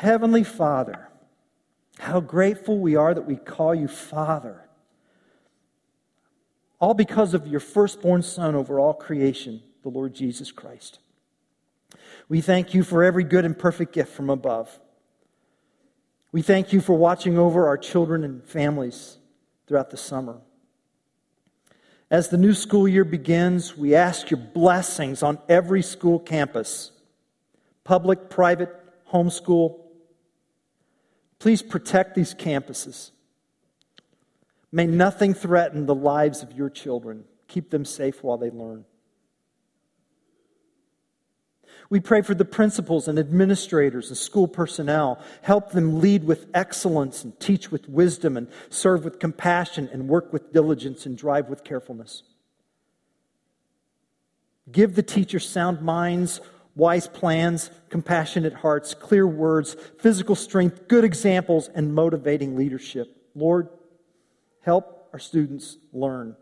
Heavenly Father, how grateful we are that we call you Father. All because of your firstborn Son over all creation, the Lord Jesus Christ. We thank you for every good and perfect gift from above. We thank you for watching over our children and families throughout the summer. As the new school year begins, we ask your blessings on every school campus public, private, homeschool. Please protect these campuses. May nothing threaten the lives of your children. Keep them safe while they learn. We pray for the principals and administrators and school personnel. Help them lead with excellence and teach with wisdom and serve with compassion and work with diligence and drive with carefulness. Give the teachers sound minds, wise plans, compassionate hearts, clear words, physical strength, good examples, and motivating leadership. Lord, help our students learn.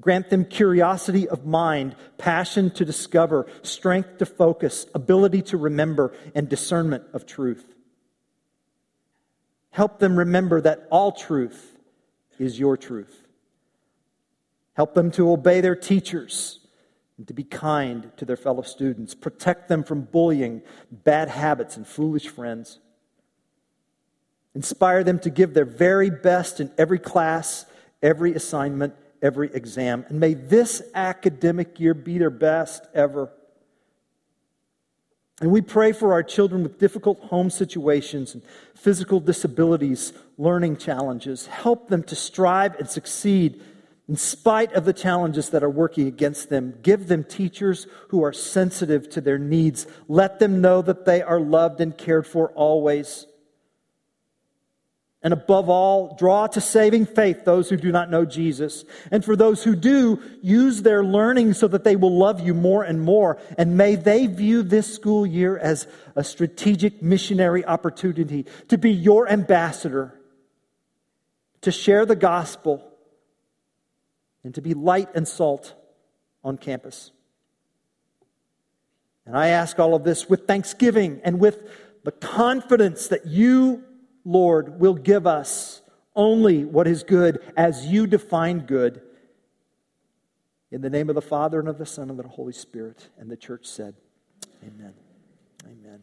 Grant them curiosity of mind, passion to discover, strength to focus, ability to remember, and discernment of truth. Help them remember that all truth is your truth. Help them to obey their teachers and to be kind to their fellow students. Protect them from bullying, bad habits, and foolish friends. Inspire them to give their very best in every class, every assignment, every exam. And may this academic year be their best ever. And we pray for our children with difficult home situations and physical disabilities, learning challenges. Help them to strive and succeed in spite of the challenges that are working against them. Give them teachers who are sensitive to their needs. Let them know that they are loved and cared for always. And above all, draw to saving faith those who do not know Jesus. And for those who do, use their learning so that they will love you more and more. And may they view this school year as a strategic missionary opportunity to be your ambassador, to share the gospel, and to be light and salt on campus. And I ask all of this with thanksgiving and with the confidence that you Lord, will give us only what is good as you define good. In the name of the Father and of the Son and of the Holy Spirit. And the church said, Amen. Amen.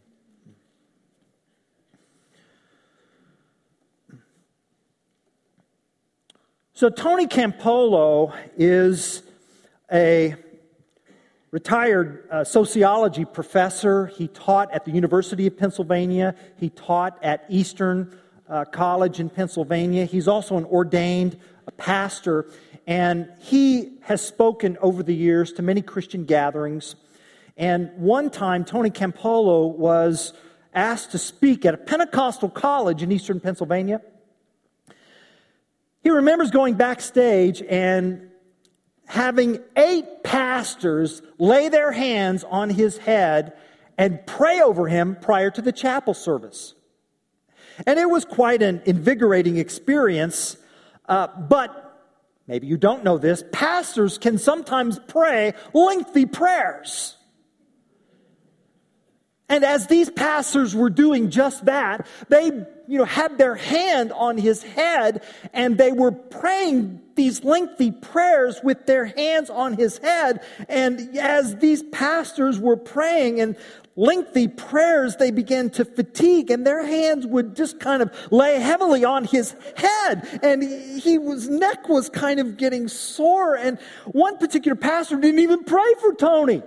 So, Tony Campolo is a retired uh, sociology professor. He taught at the University of Pennsylvania. He taught at Eastern uh, College in Pennsylvania. He's also an ordained pastor. And he has spoken over the years to many Christian gatherings. And one time, Tony Campolo was asked to speak at a Pentecostal college in Eastern Pennsylvania. He remembers going backstage and having eight pastors lay their hands on his head and pray over him prior to the chapel service. And it was quite an invigorating experience, uh, but maybe you don't know this pastors can sometimes pray lengthy prayers. And as these pastors were doing just that, they, you know, had their hand on his head and they were praying these lengthy prayers with their hands on his head. And as these pastors were praying and lengthy prayers, they began to fatigue and their hands would just kind of lay heavily on his head. And he was, neck was kind of getting sore. And one particular pastor didn't even pray for Tony.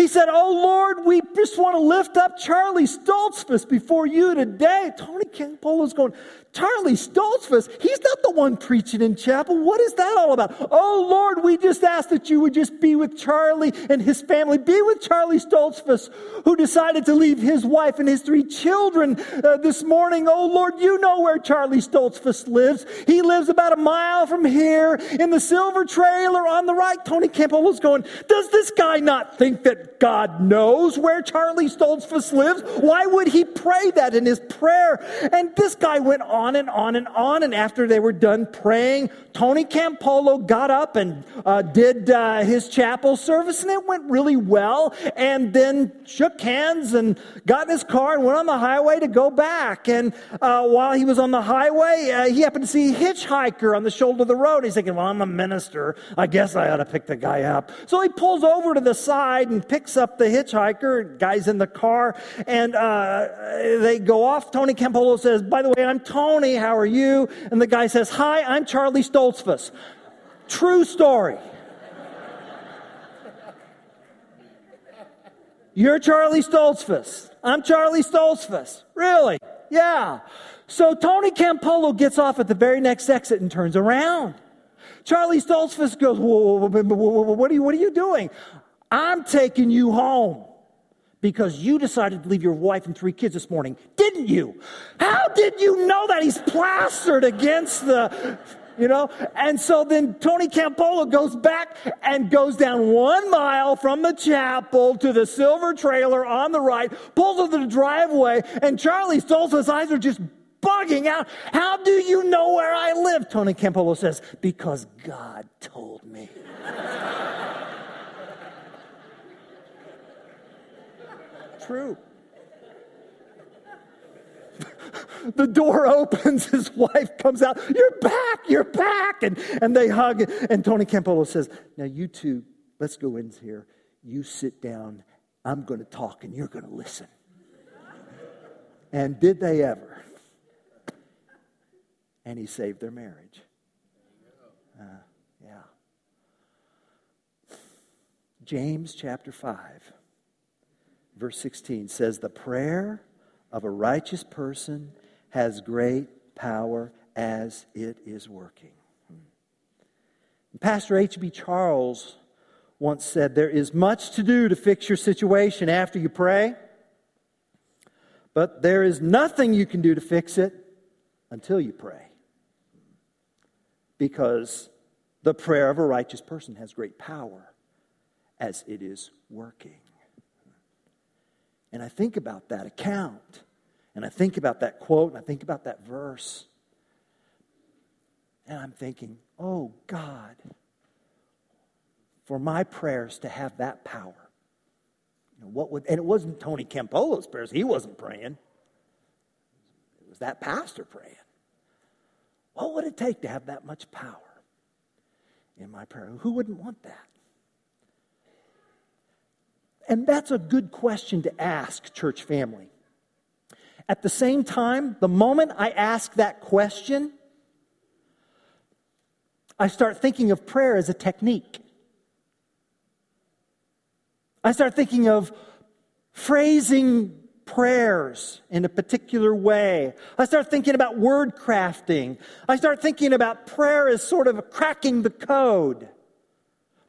He said, Oh Lord, we just want to lift up Charlie Stoltzfus before you today. Tony Campolo's going, Charlie Stoltzfus, he's not the one preaching in chapel. What is that all about? Oh Lord, we just ask that you would just be with Charlie and his family. Be with Charlie Stoltzfus, who decided to leave his wife and his three children uh, this morning. Oh Lord, you know where Charlie Stoltzfus lives. He lives about a mile from here in the silver trailer on the right. Tony Campolo's going, does this guy not think that that God knows where Charlie Stoltzfus lives? Why would he pray that in his prayer? And this guy went on and on and on. And after they were done praying, Tony Campolo got up and uh, did uh, his chapel service, and it went really well. And then shook hands and got in his car and went on the highway to go back. And uh, while he was on the highway, uh, he happened to see a hitchhiker on the shoulder of the road. He's thinking, well, I'm a minister. I guess I ought to pick the guy up. So he pulls over to the side and picks up the hitchhiker. Guy's in the car, and uh, they go off. Tony Campolo says, by the way, I'm Tony. Tony, how are you? And the guy says, hi, I'm Charlie Stoltzfus. True story. You're Charlie Stoltzfus. I'm Charlie Stoltzfus. Really? Yeah. So Tony Campolo gets off at the very next exit and turns around. Charlie Stoltzfus goes, whoa, whoa, whoa, what, are you, what are you doing? I'm taking you home because you decided to leave your wife and three kids this morning, didn't you? How did you know that? He's plastered against the, you know? And so then Tony Campolo goes back and goes down one mile from the chapel to the silver trailer on the right, pulls into the driveway, and Charlie Stoltzfus' eyes are just bugging out. How do you know where I live? Tony Campolo says, Because God told me. True. the door opens, his wife comes out, You're back, you're back. And, and they hug. And Tony Campolo says, Now, you two, let's go in here. You sit down. I'm going to talk and you're going to listen. And did they ever? and he saved their marriage. Uh, yeah. James chapter 5, verse 16 says, The prayer of a righteous person has great power as it is working. Hmm. Pastor H.B. Charles once said, There is much to do to fix your situation after you pray, but there is nothing you can do to fix it until you pray because the prayer of a righteous person has great power as it is working. And I think about that account, and I think about that quote, and I think about that verse, and I'm thinking, oh God, for my prayers to have that power. You know, what would, and it wasn't Tony Campolo's prayers, he wasn't praying. It was that pastor praying. What would it take to have that much power in my prayer? Who wouldn't want that? And that's a good question to ask, church family. At the same time, the moment I ask that question, I start thinking of prayer as a technique. I start thinking of phrasing prayers in a particular way. I start thinking about word crafting. I start thinking about prayer as sort of cracking the code.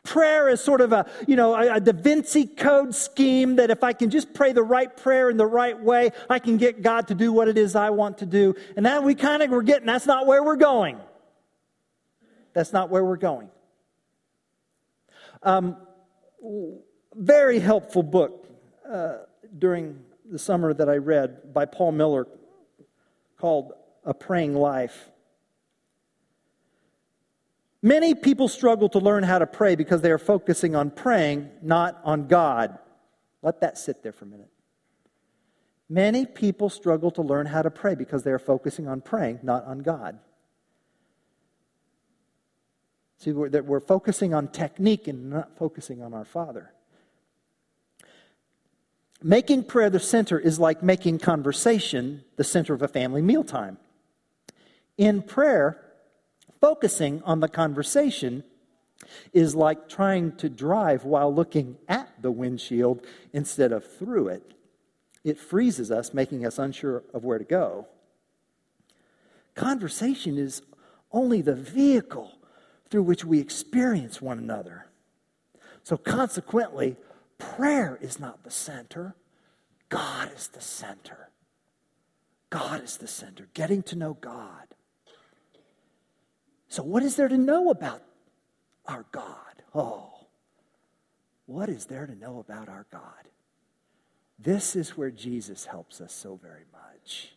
Prayer is sort of a, you know, a, a Da Vinci code scheme that if I can just pray the right prayer in the right way, I can get God to do what it is I want to do. And that we kind of we're getting, that's not where we're going. That's not where we're going. Um, very helpful book uh, during the summer that I read by Paul Miller called A Praying Life. Many people struggle to learn how to pray because they are focusing on praying, not on God. Let that sit there for a minute. Many people struggle to learn how to pray because they are focusing on praying, not on God. See, we're, we're focusing on technique and not focusing on our Father. Making prayer the center is like making conversation the center of a family mealtime. In prayer, focusing on the conversation is like trying to drive while looking at the windshield instead of through it. It freezes us, making us unsure of where to go. Conversation is only the vehicle through which we experience one another. So, consequently, Prayer is not the center, God is the center. God is the center, getting to know God. So, what is there to know about our God? Oh, what is there to know about our God? This is where Jesus helps us so very much.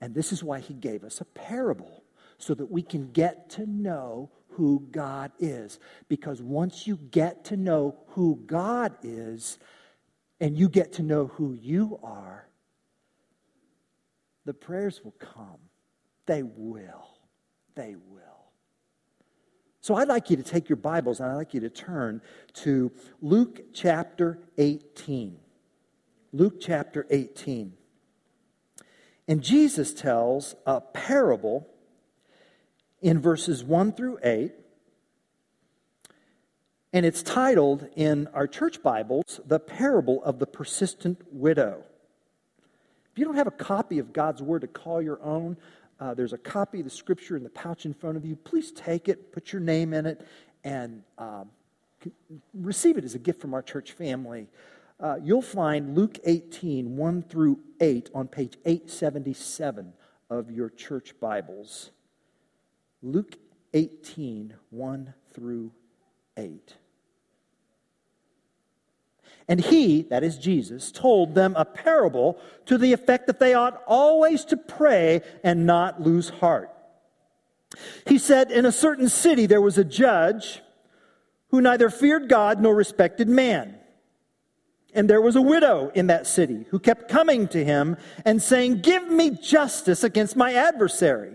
And this is why he gave us a parable, so that we can get to know who God is. Because once you get to know who God is, and you get to know who you are, the prayers will come. They will. They will. So I'd like you to take your Bibles and I'd like you to turn to Luke chapter 18. Luke chapter 18. And Jesus tells a parable in verses 1 through 8. And it's titled in our church Bibles, The Parable of the Persistent Widow. If you don't have a copy of God's Word to call your own, uh, there's a copy of the scripture in the pouch in front of you. Please take it, put your name in it, and um, receive it as a gift from our church family. Uh, you'll find Luke 18, 1 through 8, on page 877 of your church Bibles. Luke 18, 1 through 8. And he, that is Jesus, told them a parable to the effect that they ought always to pray and not lose heart. He said, In a certain city there was a judge who neither feared God nor respected man. And there was a widow in that city who kept coming to him and saying, Give me justice against my adversary.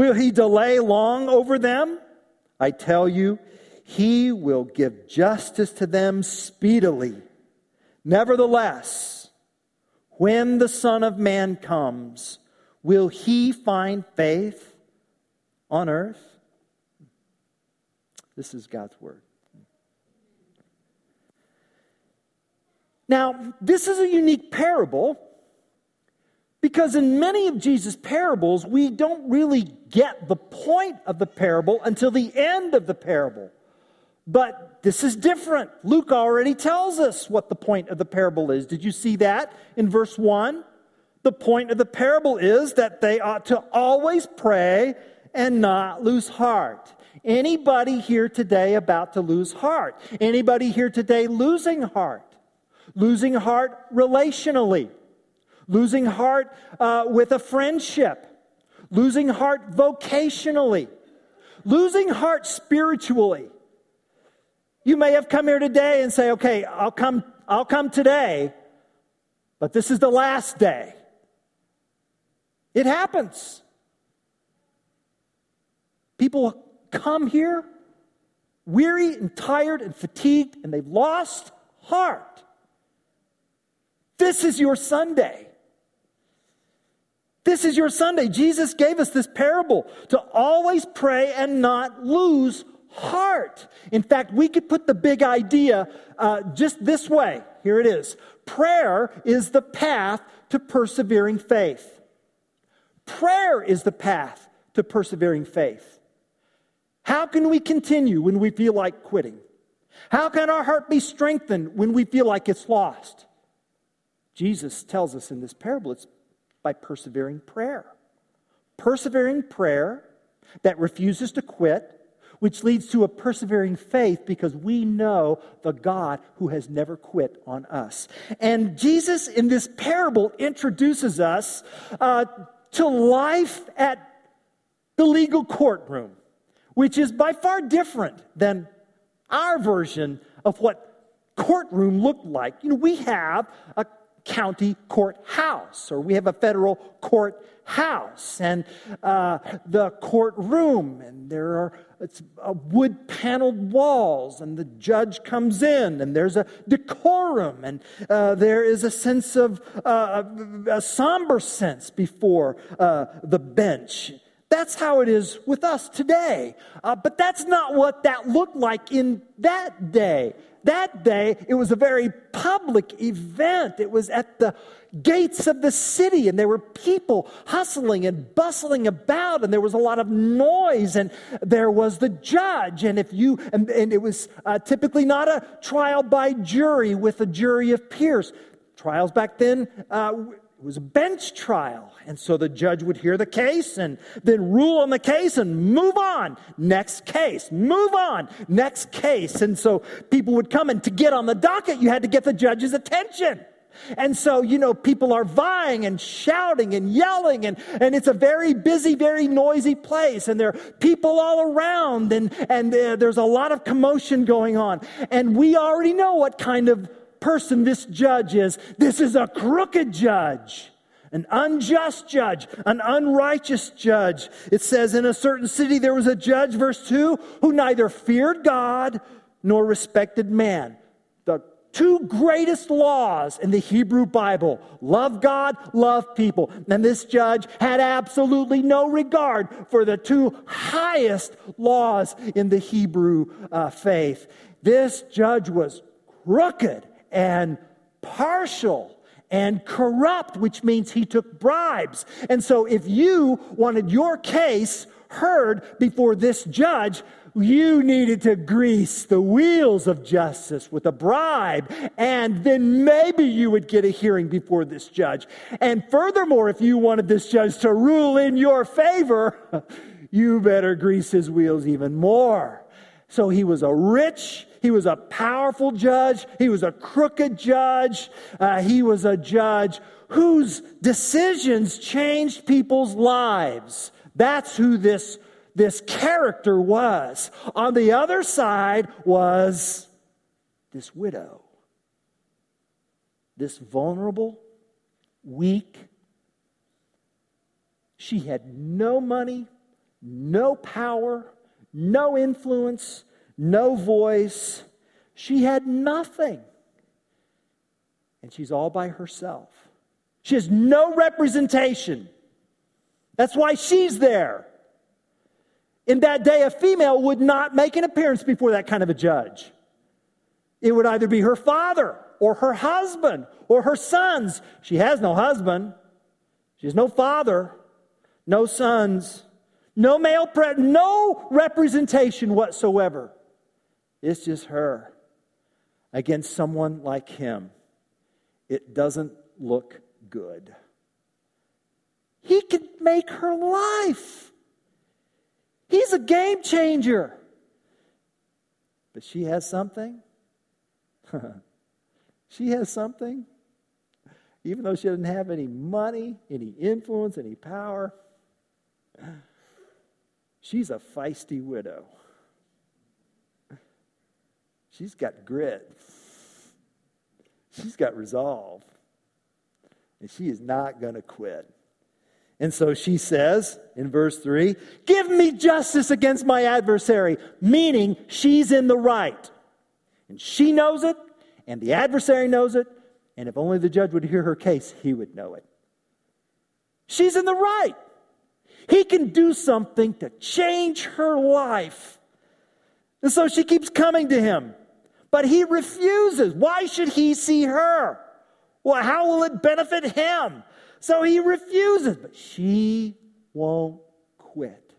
Will he delay long over them? I tell you, he will give justice to them speedily. Nevertheless, when the Son of Man comes, will he find faith on earth? This is God's word. Now, this is a unique parable because in many of Jesus' parables, we don't really get the point of the parable until the end of the parable. But this is different. Luke already tells us what the point of the parable is. Did you see that in verse 1? The point of the parable is that they ought to always pray and not lose heart. Anybody here today about to lose heart? Anybody here today losing heart? Losing heart relationally losing heart uh, with a friendship, losing heart vocationally, losing heart spiritually. You may have come here today and say, okay, I'll come, I'll come today, but this is the last day. It happens. People come here weary and tired and fatigued, and they've lost heart. This is your Sunday. This is your Sunday. Jesus gave us this parable to always pray and not lose heart. In fact, we could put the big idea uh, just this way. Here it is prayer is the path to persevering faith. Prayer is the path to persevering faith. How can we continue when we feel like quitting? How can our heart be strengthened when we feel like it's lost? Jesus tells us in this parable it's by persevering prayer. Persevering prayer that refuses to quit, which leads to a persevering faith because we know the God who has never quit on us. And Jesus, in this parable, introduces us uh, to life at the legal courtroom, which is by far different than our version of what courtroom looked like. You know, we have a county courthouse, or we have a federal courthouse, and uh, the courtroom, and there are it's wood paneled walls, and the judge comes in, and there's a decorum, and uh, there is a sense of uh, a somber sense before uh, the bench. That's how it is with us today. Uh, but that's not what that looked like in that day. That day, it was a very public event. It was at the gates of the city, and there were people hustling and bustling about, and there was a lot of noise, and there was the judge. And if you, and, and it was uh, typically not a trial by jury with a jury of peers. Trials back then, uh, it was a bench trial. And so the judge would hear the case and then rule on the case and move on. Next case. Move on. Next case. And so people would come and to get on the docket, you had to get the judge's attention. And so, you know, people are vying and shouting and yelling, and, and it's a very busy, very noisy place. And there are people all around, and, and uh, there's a lot of commotion going on. And we already know what kind of person this judge is. This is a crooked judge, an unjust judge, an unrighteous judge. It says, In a certain city there was a judge, verse 2, who neither feared God nor respected man. The two greatest laws in the Hebrew Bible love God, love people. And this judge had absolutely no regard for the two highest laws in the Hebrew uh, faith. This judge was crooked and partial and corrupt, which means he took bribes. And so if you wanted your case heard before this judge, you needed to grease the wheels of justice with a bribe, and then maybe you would get a hearing before this judge. And furthermore, if you wanted this judge to rule in your favor, you better grease his wheels even more. So he was a rich, he was a powerful judge, he was a crooked judge, uh, he was a judge whose decisions changed people's lives. That's who this this character was. On the other side was this widow, this vulnerable, weak. She had no money, no power, no influence, no voice. She had nothing. And she's all by herself. She has no representation. That's why she's there. In that day, a female would not make an appearance before that kind of a judge. It would either be her father or her husband or her sons. She has no husband. She has no father, no sons, no male, pre- no representation whatsoever. It's just her against someone like him. It doesn't look good. He could make her life. He's a game changer. But she has something. she has something. Even though she doesn't have any money, any influence, any power, she's a feisty widow. She's got grit. She's got resolve. And she is not going to quit. And so she says in verse 3 Give me justice against my adversary, meaning she's in the right. And she knows it, and the adversary knows it, and if only the judge would hear her case, he would know it. She's in the right. He can do something to change her life. And so she keeps coming to him, but he refuses. Why should he see her? Well, how will it benefit him? So he refuses, but she won't quit.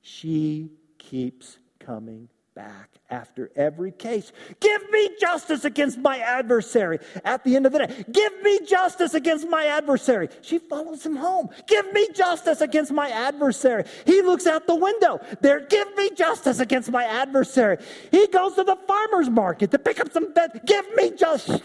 She keeps coming back after every case. Give me justice against my adversary. At the end of the day, give me justice against my adversary. She follows him home. Give me justice against my adversary. He looks out the window. There, give me justice against my adversary. He goes to the farmer's market to pick up some bed. Give me justice.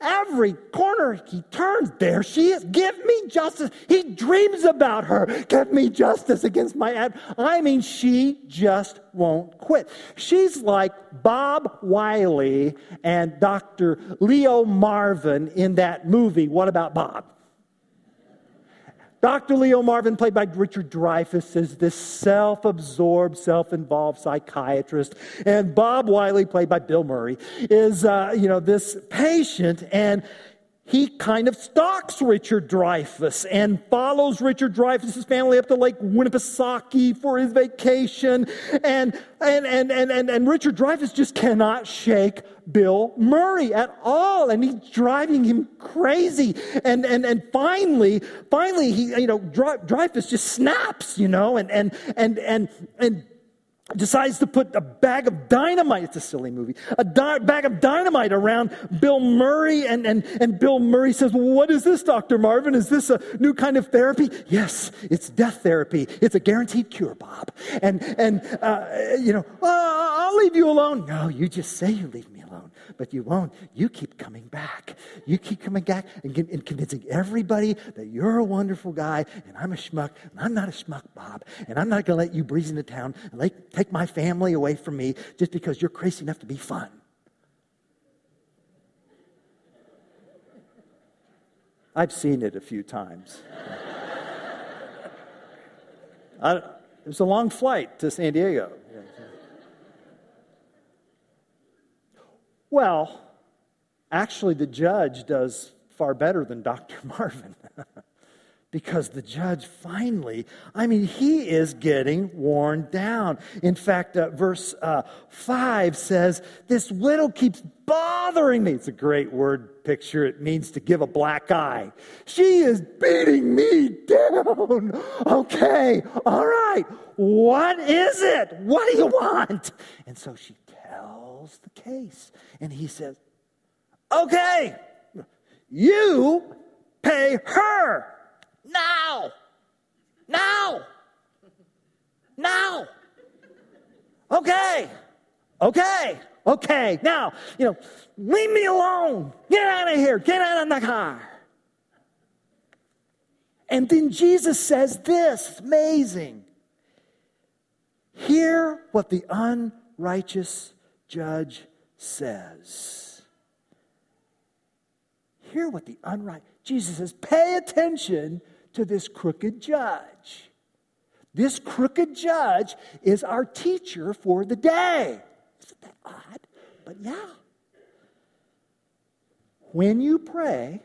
Every corner he turns, there she is. Give me justice. He dreams about her. Give me justice against my ad. I mean, she just won't quit. She's like Bob Wiley and Dr. Leo Marvin in that movie, What About Bob? Dr. Leo Marvin, played by Richard Dreyfuss, is this self absorbed, self involved psychiatrist. And Bob Wiley, played by Bill Murray, is, uh, you know, this patient. And he kind of stalks Richard Dreyfuss and follows Richard Dreyfuss's family up to Lake Winnipesaukee for his vacation. And, and, and, and, and, and Richard Dreyfuss just cannot shake Bill Murray at all. And he's driving him crazy. And, and, and finally, finally, he, you know, Dreyfuss just snaps, you know, and, and, and, and, and decides to put a bag of dynamite, it's a silly movie, a di- bag of dynamite around Bill Murray. And, and, and Bill Murray says, well, What is this, Dr. Marvin? Is this a new kind of therapy? Yes, it's death therapy. It's a guaranteed cure, Bob. And, and uh, you know, oh, I'll leave you alone. No, you just say you leave me but you won't. You keep coming back. You keep coming back and, and convincing everybody that you're a wonderful guy and I'm a schmuck. And I'm not a schmuck, Bob. And I'm not going to let you breeze into town and like, take my family away from me just because you're crazy enough to be fun. I've seen it a few times. I, it was a long flight to San Diego. Well, actually, the judge does far better than Dr. Marvin. because the judge finally, I mean, he is getting worn down. In fact, uh, verse uh, 5 says, This widow keeps bothering me. It's a great word picture. It means to give a black eye. She is beating me down. Okay, all right. What is it? What do you want? And so she tells the case. And he says, Okay, you pay her now. Now. Now. Okay. Okay. Okay. Now, you know, leave me alone. Get out of here. Get out of the car. And then Jesus says this amazing. Hear what the unrighteous judge says. Hear what the unrighteous. Jesus says, pay attention to this crooked judge. This crooked judge is our teacher for the day. Isn't that odd? But yeah. When you pray,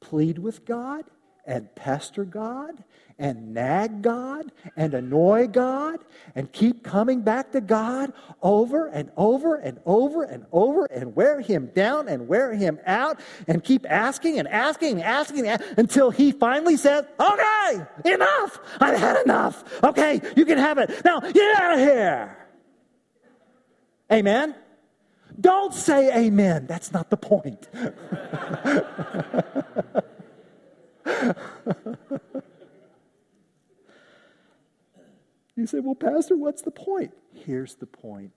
plead with God and pester God and nag God and annoy God and keep coming back to God over and over and over and over and wear him down and wear him out and keep asking and asking and asking until he finally says, Okay, enough. I've had enough. Okay, you can have it. Now get out of here. Amen. Don't say amen. That's not the point. You say, well, Pastor, what's the point? Here's the point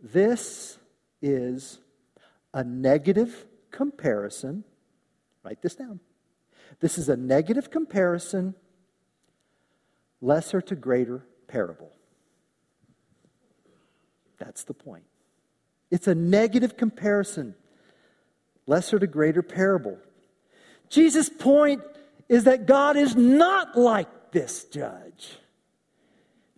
this is a negative comparison. Write this down. This is a negative comparison, lesser to greater parable. That's the point. It's a negative comparison, lesser to greater parable. Jesus' point is that God is not like this judge.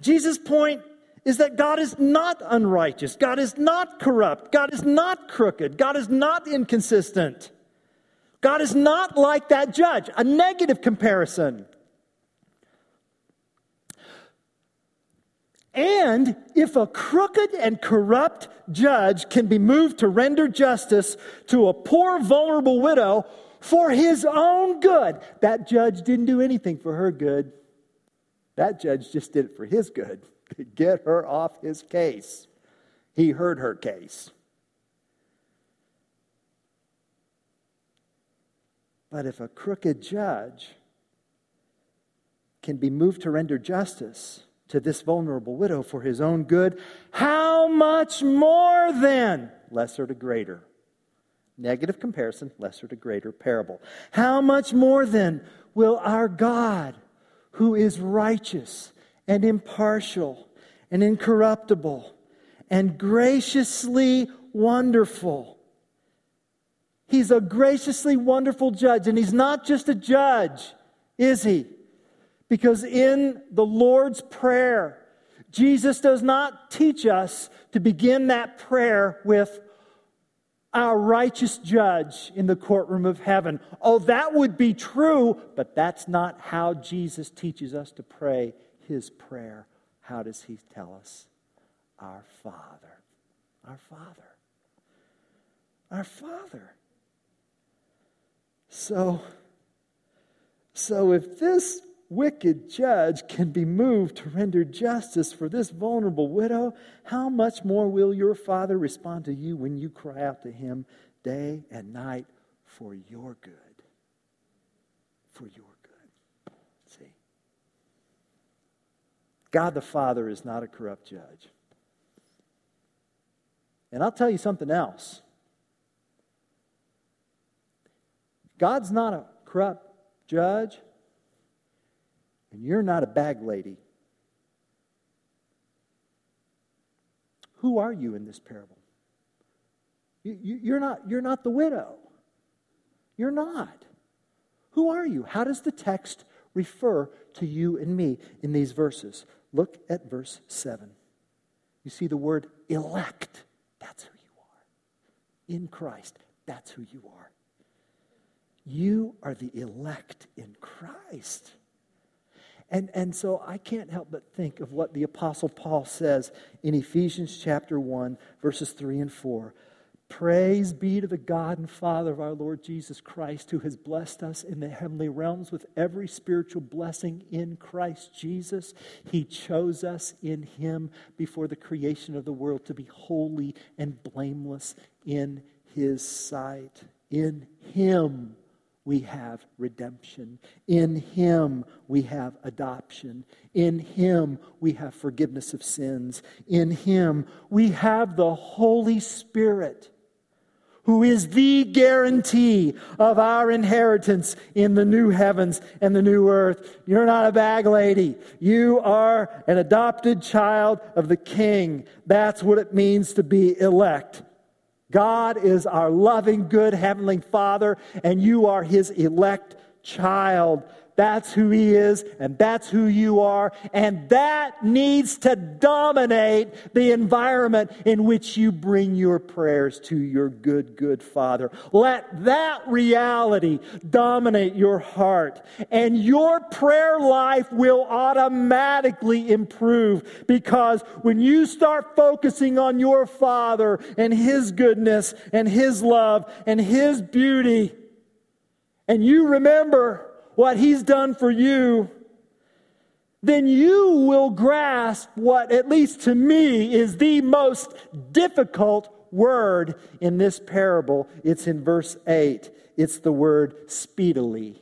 Jesus' point is that God is not unrighteous. God is not corrupt. God is not crooked. God is not inconsistent. God is not like that judge, a negative comparison. And if a crooked and corrupt judge can be moved to render justice to a poor, vulnerable widow for his own good, that judge didn't do anything for her good. That judge just did it for his good, to get her off his case. He heard her case. But if a crooked judge can be moved to render justice to this vulnerable widow for his own good, how much more then, lesser to greater? Negative comparison, lesser to greater parable. How much more then will our God? who is righteous and impartial and incorruptible and graciously wonderful. He's a graciously wonderful judge, and he's not just a judge, is he? Because in the Lord's Prayer, Jesus does not teach us to begin that prayer with, our righteous judge in the courtroom of heaven. Oh, that would be true, but that's not how Jesus teaches us to pray his prayer. How does he tell us? Our Father. Our Father. Our Father. So, so if this wicked judge can be moved to render justice for this vulnerable widow, how much more will your Father respond to you when you cry out to him day and night for your good? For your good. See? God the Father is not a corrupt judge. And I'll tell you something else. God's not a corrupt judge and you're not a bag lady. Who are you in this parable? You, are not, you're not the widow. You're not. Who are you? How does the text refer to you and me in these verses? Look at verse 7. You see the word elect. That's who you are. In Christ, that's who you are. You are the elect in Christ. And, and so I can't help but think of what the Apostle Paul says in Ephesians chapter 1, verses 3 and 4. Praise be to the God and Father of our Lord Jesus Christ, who has blessed us in the heavenly realms with every spiritual blessing in Christ Jesus. He chose us in Him before the creation of the world to be holy and blameless in His sight. In Him we have redemption. In Him, we have adoption. In Him, we have forgiveness of sins. In Him, we have the Holy Spirit, who is the guarantee of our inheritance in the new heavens and the new earth. You're not a bag lady. You are an adopted child of the King. That's what it means to be elect. God is our loving, good Heavenly Father, and you are His elect child. That's who He is, and that's who you are, and that needs to dominate the environment in which you bring your prayers to your good, good Father. Let that reality dominate your heart, and your prayer life will automatically improve because when you start focusing on your Father and His goodness and His love and His beauty, and you remember what He's done for you, then you will grasp what, at least to me, is the most difficult word in this parable. It's in verse 8. It's the word speedily.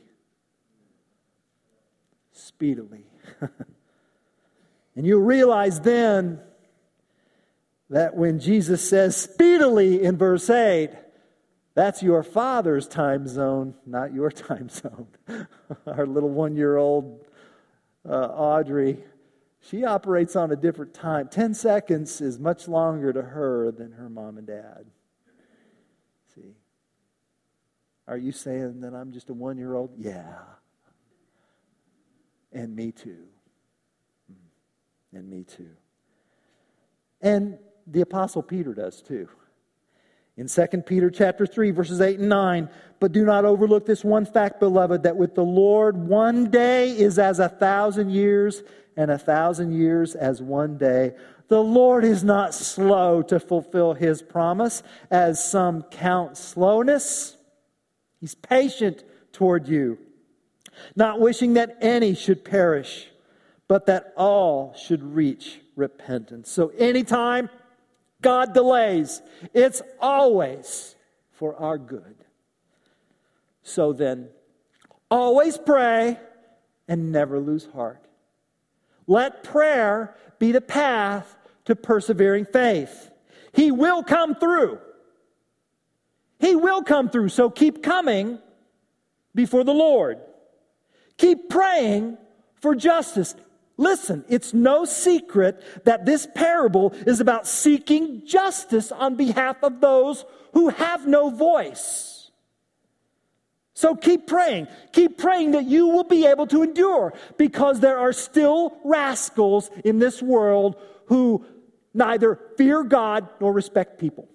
Speedily. and you'll realize then that when Jesus says speedily in verse 8, that's your father's time zone, not your time zone. Our little one year old uh, Audrey, she operates on a different time. 10 seconds is much longer to her than her mom and dad. See? Are you saying that I'm just a one year old? Yeah. And me too. Hmm. And me too. And the Apostle Peter does too in 2 Peter chapter 3 verses 8 and 9 but do not overlook this one fact beloved that with the Lord one day is as a thousand years and a thousand years as one day. The Lord is not slow to fulfill his promise as some count slowness. He's patient toward you not wishing that any should perish but that all should reach repentance. So anytime God delays. It's always for our good. So then, always pray and never lose heart. Let prayer be the path to persevering faith. He will come through. He will come through. So keep coming before the Lord. Keep praying for justice. Listen, it's no secret that this parable is about seeking justice on behalf of those who have no voice. So keep praying. Keep praying that you will be able to endure because there are still rascals in this world who neither fear God nor respect people.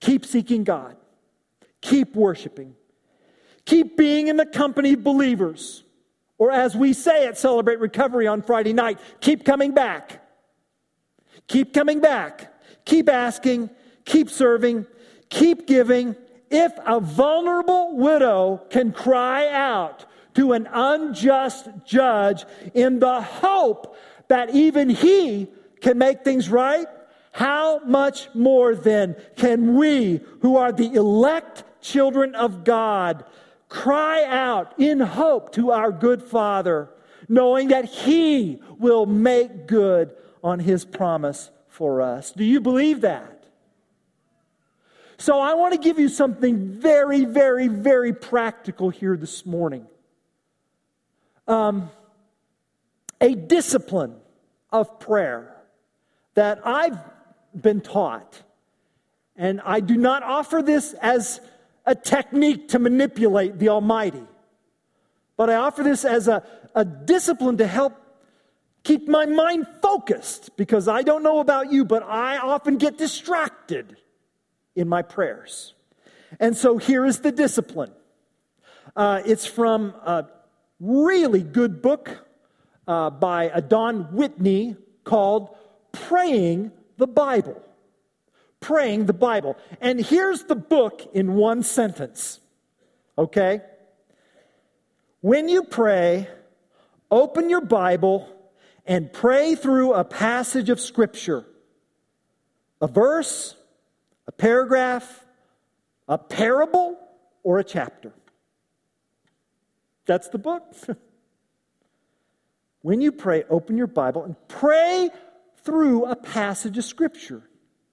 Keep seeking God. Keep worshiping. Keep being in the company of believers. Or as we say at Celebrate Recovery on Friday night, keep coming back. Keep coming back. Keep asking. Keep serving. Keep giving. If a vulnerable widow can cry out to an unjust judge in the hope that even he can make things right, how much more then can we, who are the elect children of God, cry out in hope to our good Father, knowing that He will make good on His promise for us? Do you believe that? So, I want to give you something very, very, very practical here this morning. Um, a discipline of prayer that I've been taught. And I do not offer this as a technique to manipulate the Almighty, but I offer this as a, a discipline to help keep my mind focused because I don't know about you, but I often get distracted in my prayers. And so here is the discipline. Uh, it's from a really good book uh, by Don Whitney called Praying the Bible. Praying the Bible. And here's the book in one sentence. Okay? When you pray, open your Bible and pray through a passage of Scripture, a verse, a paragraph, a parable, or a chapter. That's the book. when you pray, open your Bible and pray through a passage of Scripture.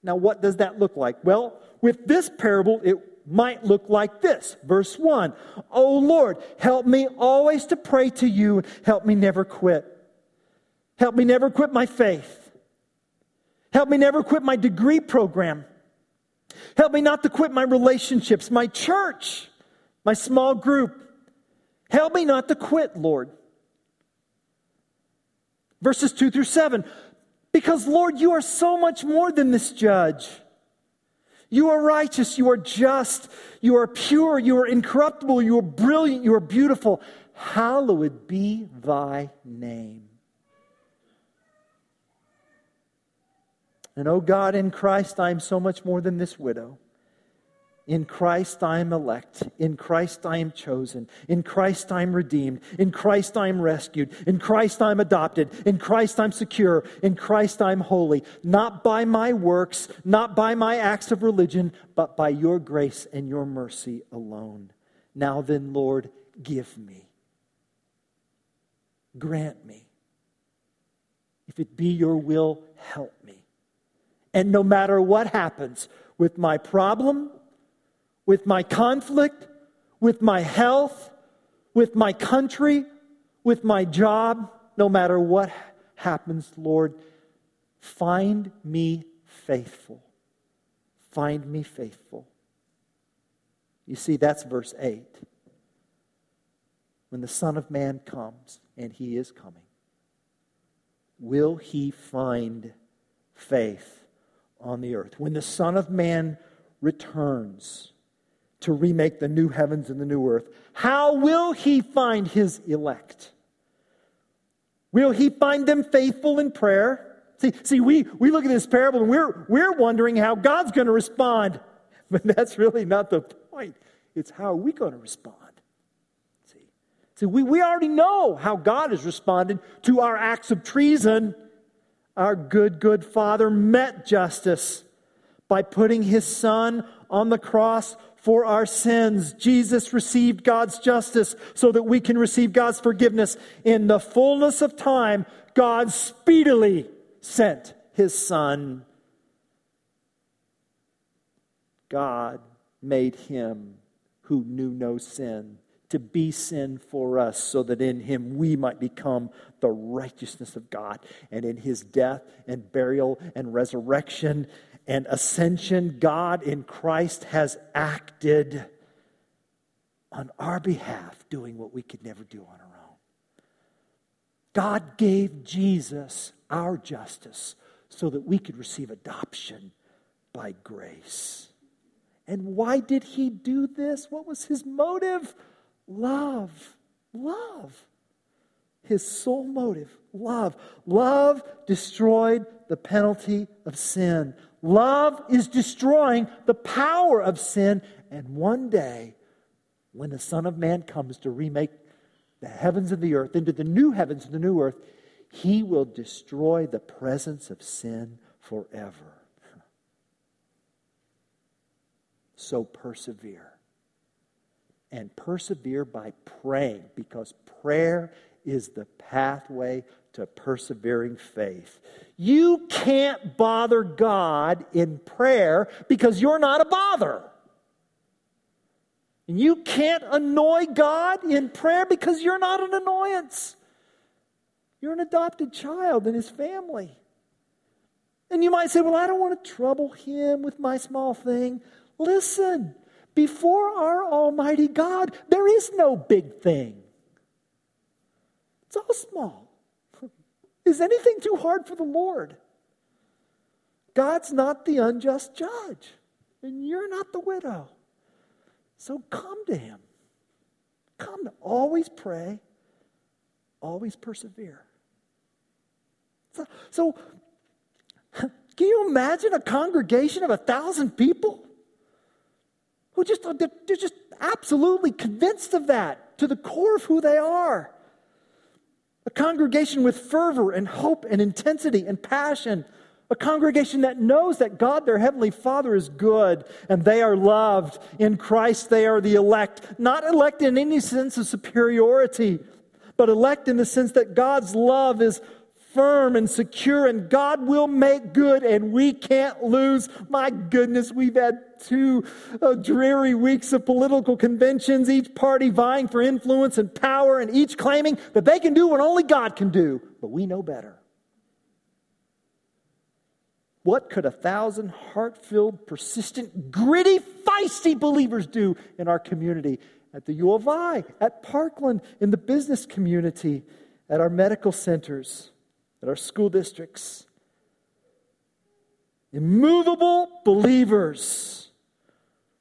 Now, what does that look like? Well, with this parable, it might look like this. Verse 1 Oh Lord, help me always to pray to you, help me never quit. Help me never quit my faith. Help me never quit my degree program. Help me not to quit my relationships, my church, my small group. Help me not to quit, Lord. Verses 2 through 7. Because, Lord, you are so much more than this judge. You are righteous, you are just, you are pure, you are incorruptible, you are brilliant, you are beautiful. Hallowed be thy name. And oh God, in Christ, I am so much more than this widow. In Christ I am elect. In Christ I am chosen. In Christ I am redeemed. In Christ I am rescued. In Christ I'm adopted. In Christ I'm secure. In Christ I'm holy. Not by my works, not by my acts of religion, but by your grace and your mercy alone. Now then, Lord, give me. Grant me. If it be your will, help me. And no matter what happens with my problem, with my conflict, with my health, with my country, with my job, no matter what happens, Lord, find me faithful. Find me faithful. You see, that's verse 8. When the Son of Man comes, and he is coming, will he find faith on the earth? When the Son of Man returns, to remake the new heavens and the new earth, how will he find his elect? Will he find them faithful in prayer? See, see we, we look at this parable and we're, we're wondering how God's going to respond. But that's really not the point. It's how are we going to respond? See, see we, we already know how God has responded to our acts of treason. Our good, good Father met justice by putting his Son on the cross for our sins. Jesus received God's justice so that we can receive God's forgiveness. In the fullness of time, God speedily sent his Son. God made him who knew no sin to be sin for us so that in him we might become the righteousness of God. And in his death and burial and resurrection and ascension, God in Christ has acted on our behalf, doing what we could never do on our own. God gave Jesus our justice so that we could receive adoption by grace. And why did he do this? What was his motive? Love. Love. His sole motive, love. Love destroyed the penalty of sin. Love is destroying the power of sin. And one day, when the Son of Man comes to remake the heavens and the earth into the new heavens and the new earth, he will destroy the presence of sin forever. So persevere. And persevere by praying because prayer is the pathway to persevering faith. You can't bother God in prayer because you're not a bother. And you can't annoy God in prayer because you're not an annoyance. You're an adopted child in his family. And you might say, Well, I don't want to trouble him with my small thing. Listen, before our Almighty God, there is no big thing, it's all small. Is anything too hard for the Lord? God's not the unjust judge, and you're not the widow. So come to Him. Come to always pray, always persevere. So, so can you imagine a congregation of a thousand people? Who just they're just absolutely convinced of that to the core of who they are. A congregation with fervor and hope and intensity and passion. A congregation that knows that God, their Heavenly Father, is good and they are loved. In Christ, they are the elect. Not elect in any sense of superiority, but elect in the sense that God's love is firm and secure, and God will make good, and we can't lose. My goodness, we've had two uh, dreary weeks of political conventions, each party vying for influence and power, and each claiming that they can do what only God can do. But we know better. What could a thousand heart filled, persistent, gritty, feisty believers do in our community? At the U of I, at Parkland, in the business community, at our medical centers at our school districts. Immovable believers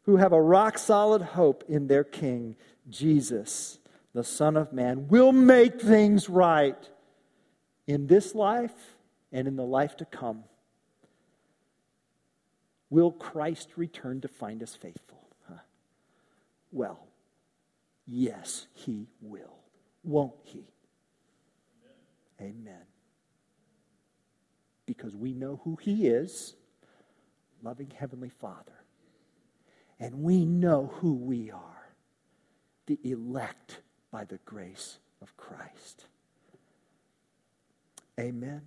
who have a rock solid hope in their King, Jesus, the Son of Man, will make things right in this life and in the life to come. Will Christ return to find us faithful? Huh? Well, yes, he will. Won't he? Amen. Amen because we know who He is loving Heavenly Father. And we know who we are the elect by the grace of Christ. Amen.